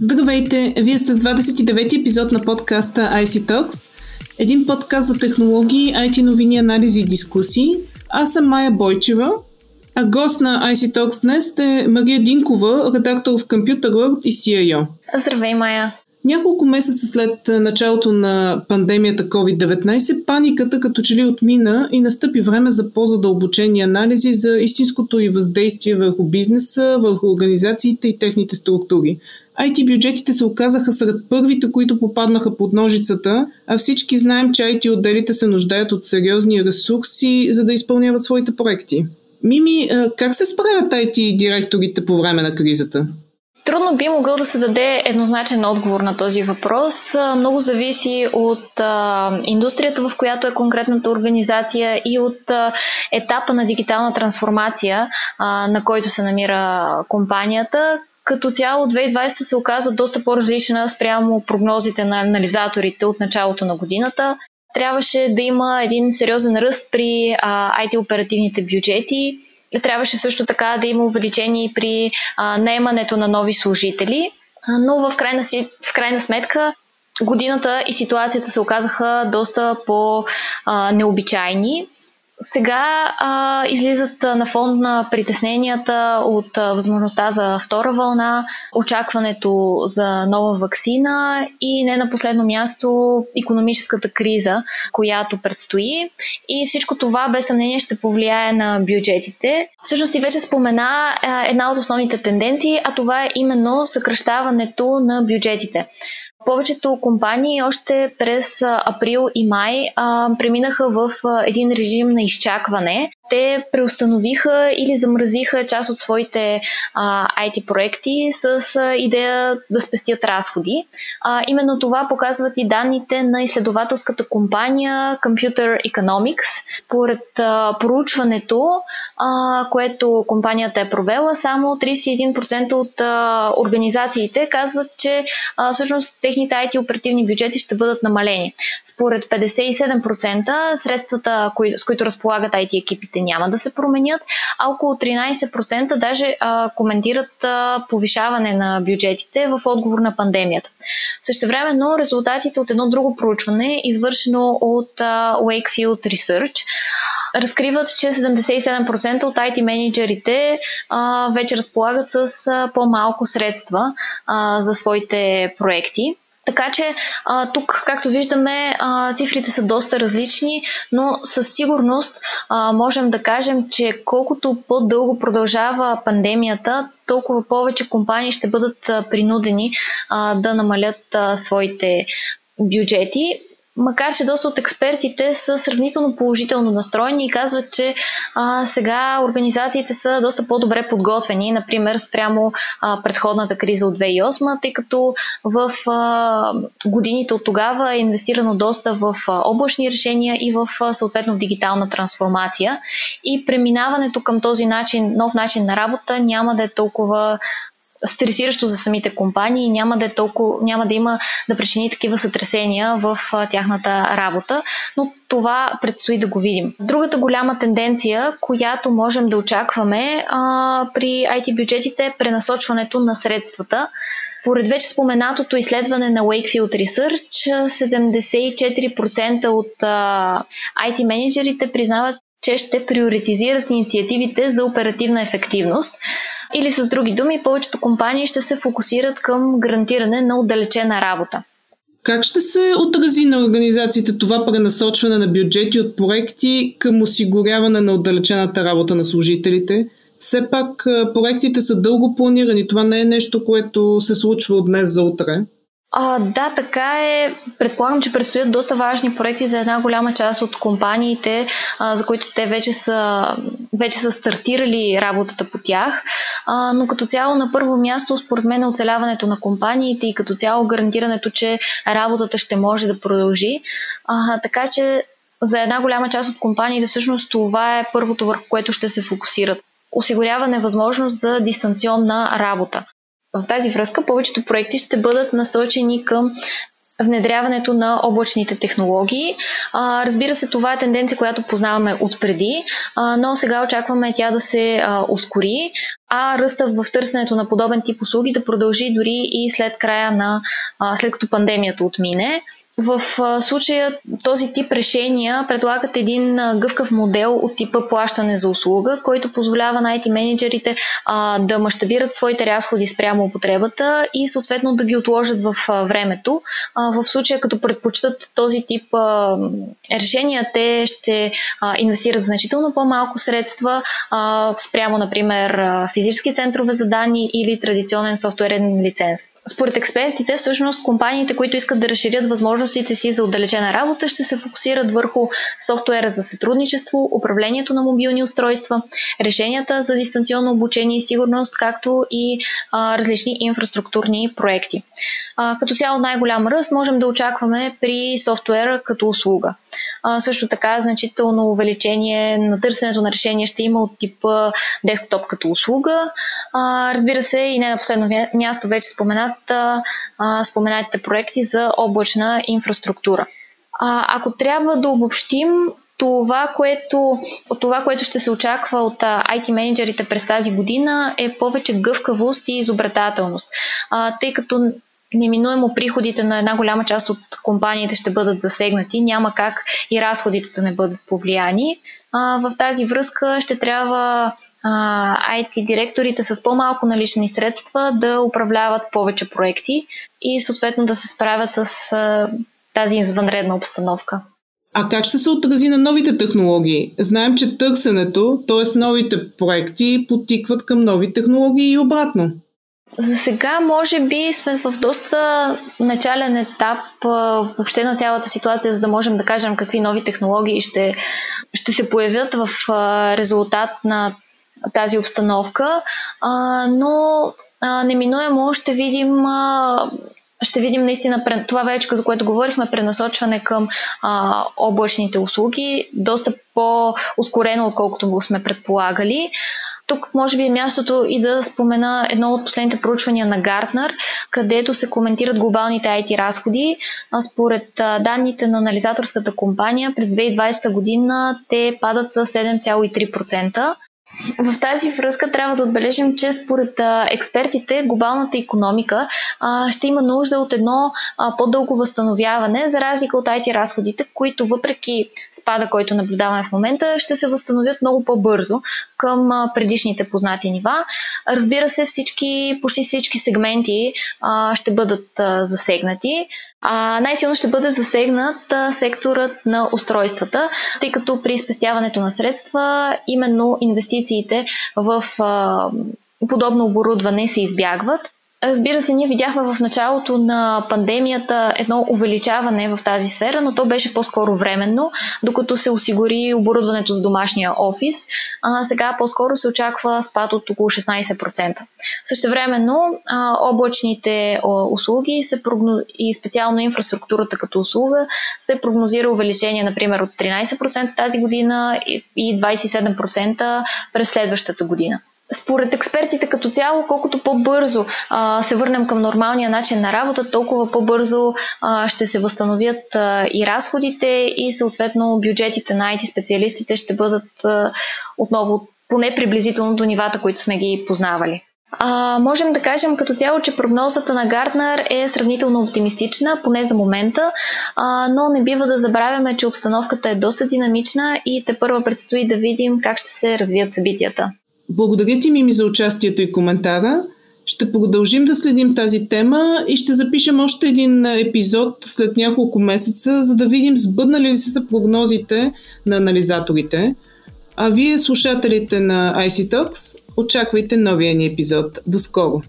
Здравейте! Вие сте с 29-ти епизод на подкаста IC Talks, един подкаст за технологии, IT новини, анализи и дискусии. Аз съм Майя Бойчева, а гост на IC Talks днес е Мария Динкова, редактор в Computer World и CIO. Здравей, Майя! Няколко месеца след началото на пандемията COVID-19, паниката като че ли отмина и настъпи време за по-задълбочени анализи за истинското и въздействие върху бизнеса, върху организациите и техните структури. IT бюджетите се оказаха сред първите, които попаднаха под ножицата, а всички знаем, че IT отделите се нуждаят от сериозни ресурси, за да изпълняват своите проекти. Мими, как се справят IT директорите по време на кризата? Трудно би могъл да се даде еднозначен отговор на този въпрос. Много зависи от а, индустрията, в която е конкретната организация и от а, етапа на дигитална трансформация, а, на който се намира компанията. Като цяло 2020 се оказа доста по-различна спрямо прогнозите на анализаторите от началото на годината. Трябваше да има един сериозен ръст при а, IT оперативните бюджети Трябваше също така да има увеличение при а, наемането на нови служители, но в крайна, в крайна сметка годината и ситуацията се оказаха доста по-необичайни. Сега а, излизат на фон на притесненията от а, възможността за втора вълна, очакването за нова вакцина и не на последно място економическата криза, която предстои. И всичко това без съмнение ще повлияе на бюджетите. Всъщност и вече спомена а, една от основните тенденции, а това е именно съкръщаването на бюджетите. Повечето компании още през април и май а, преминаха в един режим на изчакване. Те преустановиха или замразиха част от своите а, IT проекти с а, идея да спестят разходи. А, именно това показват и данните на изследователската компания Computer Economics. Според а, проучването, а, което компанията е провела, само 31% от а, организациите казват, че а, всъщност техните IT оперативни бюджети ще бъдат намалени. Според 57% средствата, с които разполагат IT екипите няма да се променят, а около 13% даже а, коментират а, повишаване на бюджетите в отговор на пандемията. Същевременно резултатите от едно друго проучване, извършено от а, Wakefield Research, разкриват, че 77% от IT менеджерите вече разполагат с а, по-малко средства а, за своите проекти. Така че а, тук, както виждаме, а, цифрите са доста различни, но със сигурност а, можем да кажем, че колкото по-дълго продължава пандемията, толкова повече компании ще бъдат принудени а, да намалят а, своите бюджети макар че доста от експертите са сравнително положително настроени и казват, че а, сега организациите са доста по-добре подготвени, например спрямо а, предходната криза от 2008, тъй като в а, годините от тогава е инвестирано доста в а, облачни решения и в а, съответно в дигитална трансформация. И преминаването към този начин, нов начин на работа няма да е толкова стресиращо за самите компании и няма да, е толкова, няма да има да причини такива сътресения в тяхната работа, но това предстои да го видим. Другата голяма тенденция, която можем да очакваме а, при IT бюджетите е пренасочването на средствата. Поред вече споменатото изследване на Wakefield Research, 74% от IT менеджерите признават, че ще приоритизират инициативите за оперативна ефективност. Или с други думи, повечето компании ще се фокусират към гарантиране на отдалечена работа. Как ще се отрази на организациите това пренасочване на бюджети от проекти към осигуряване на отдалечената работа на служителите? Все пак проектите са дълго планирани. Това не е нещо, което се случва от днес за утре. А, да, така е. Предполагам, че предстоят доста важни проекти за една голяма част от компаниите, а, за които те вече са, вече са стартирали работата по тях. А, но като цяло на първо място, според мен, е оцеляването на компаниите и като цяло гарантирането, че работата ще може да продължи. А, така че за една голяма част от компаниите всъщност това е първото върху което ще се фокусират осигуряване възможност за дистанционна работа. В тази връзка повечето проекти ще бъдат насочени към внедряването на облачните технологии. А, разбира се, това е тенденция, която познаваме отпреди, а, но сега очакваме тя да се а, ускори, а ръста в търсенето на подобен тип услуги да продължи дори и след края на, а, след като пандемията отмине. В случая този тип решения предлагат един гъвкав модел от типа плащане за услуга, който позволява на IT менеджерите а, да мащабират своите разходи спрямо употребата и съответно да ги отложат в а, времето. А, в случая като предпочитат този тип а, решения, те ще а, инвестират значително по-малко средства а, спрямо, например, физически центрове за данни или традиционен софтуерен лиценз. Според експертите, всъщност компаниите, които искат да разширят възможностите си за отдалечена работа, ще се фокусират върху софтуера за сътрудничество, управлението на мобилни устройства, решенията за дистанционно обучение и сигурност, както и а, различни инфраструктурни проекти. Като цяло най-голям ръст можем да очакваме при софтуера като услуга. А, също така значително увеличение на търсенето на решения ще има от типа десктоп като услуга. А, разбира се и не на последно място вече споменат споменатите проекти за облачна инфраструктура. А, ако трябва да обобщим, това което, това, което ще се очаква от IT менеджерите през тази година е повече гъвкавост и изобретателност. А, тъй като неминуемо приходите на една голяма част от компаниите ще бъдат засегнати, няма как и разходите да не бъдат повлияни. А, в тази връзка ще трябва IT директорите с по-малко налични средства да управляват повече проекти и съответно да се справят с тази извънредна обстановка. А как ще се отрази на новите технологии? Знаем, че търсенето, т.е. новите проекти, потикват към нови технологии и обратно. За сега, може би, сме в доста начален етап въобще на цялата ситуация, за да можем да кажем какви нови технологии ще, ще се появят в резултат на тази обстановка, но неминуемо ще видим ще видим наистина това вече, за което говорихме, пренасочване към а, облачните услуги, доста по-ускорено, отколкото го сме предполагали. Тук може би е мястото и да спомена едно от последните проучвания на Гартнер, където се коментират глобалните IT разходи. Според данните на анализаторската компания през 2020 година те падат с 7,3%. В тази връзка трябва да отбележим, че според експертите глобалната економика ще има нужда от едно по-дълго възстановяване, за разлика от IT разходите, които въпреки спада, който наблюдаваме в момента, ще се възстановят много по-бързо към предишните познати нива. Разбира се, всички, почти всички сегменти ще бъдат засегнати. А най-силно ще бъде засегнат а, секторът на устройствата, тъй като при спестяването на средства именно инвестициите в а, подобно оборудване се избягват. Разбира се, ние видяхме в началото на пандемията едно увеличаване в тази сфера, но то беше по-скоро временно, докато се осигури оборудването за домашния офис. А, сега по-скоро се очаква спад от около 16%. Същевременно облачните услуги се прогноз... и специално инфраструктурата като услуга се прогнозира увеличение, например, от 13% тази година и 27% през следващата година. Според експертите като цяло, колкото по-бързо а, се върнем към нормалния начин на работа, толкова по-бързо а, ще се възстановят а, и разходите и съответно бюджетите на IT специалистите ще бъдат а, отново поне приблизително до нивата, които сме ги познавали. А, можем да кажем като цяло, че прогнозата на Гартнер е сравнително оптимистична, поне за момента, а, но не бива да забравяме, че обстановката е доста динамична и те първа предстои да видим как ще се развият събитията. Благодаря ти, Мими, за участието и коментара. Ще продължим да следим тази тема и ще запишем още един епизод след няколко месеца, за да видим сбъднали ли са прогнозите на анализаторите. А вие, слушателите на IC Talks, очаквайте новия ни епизод. До скоро!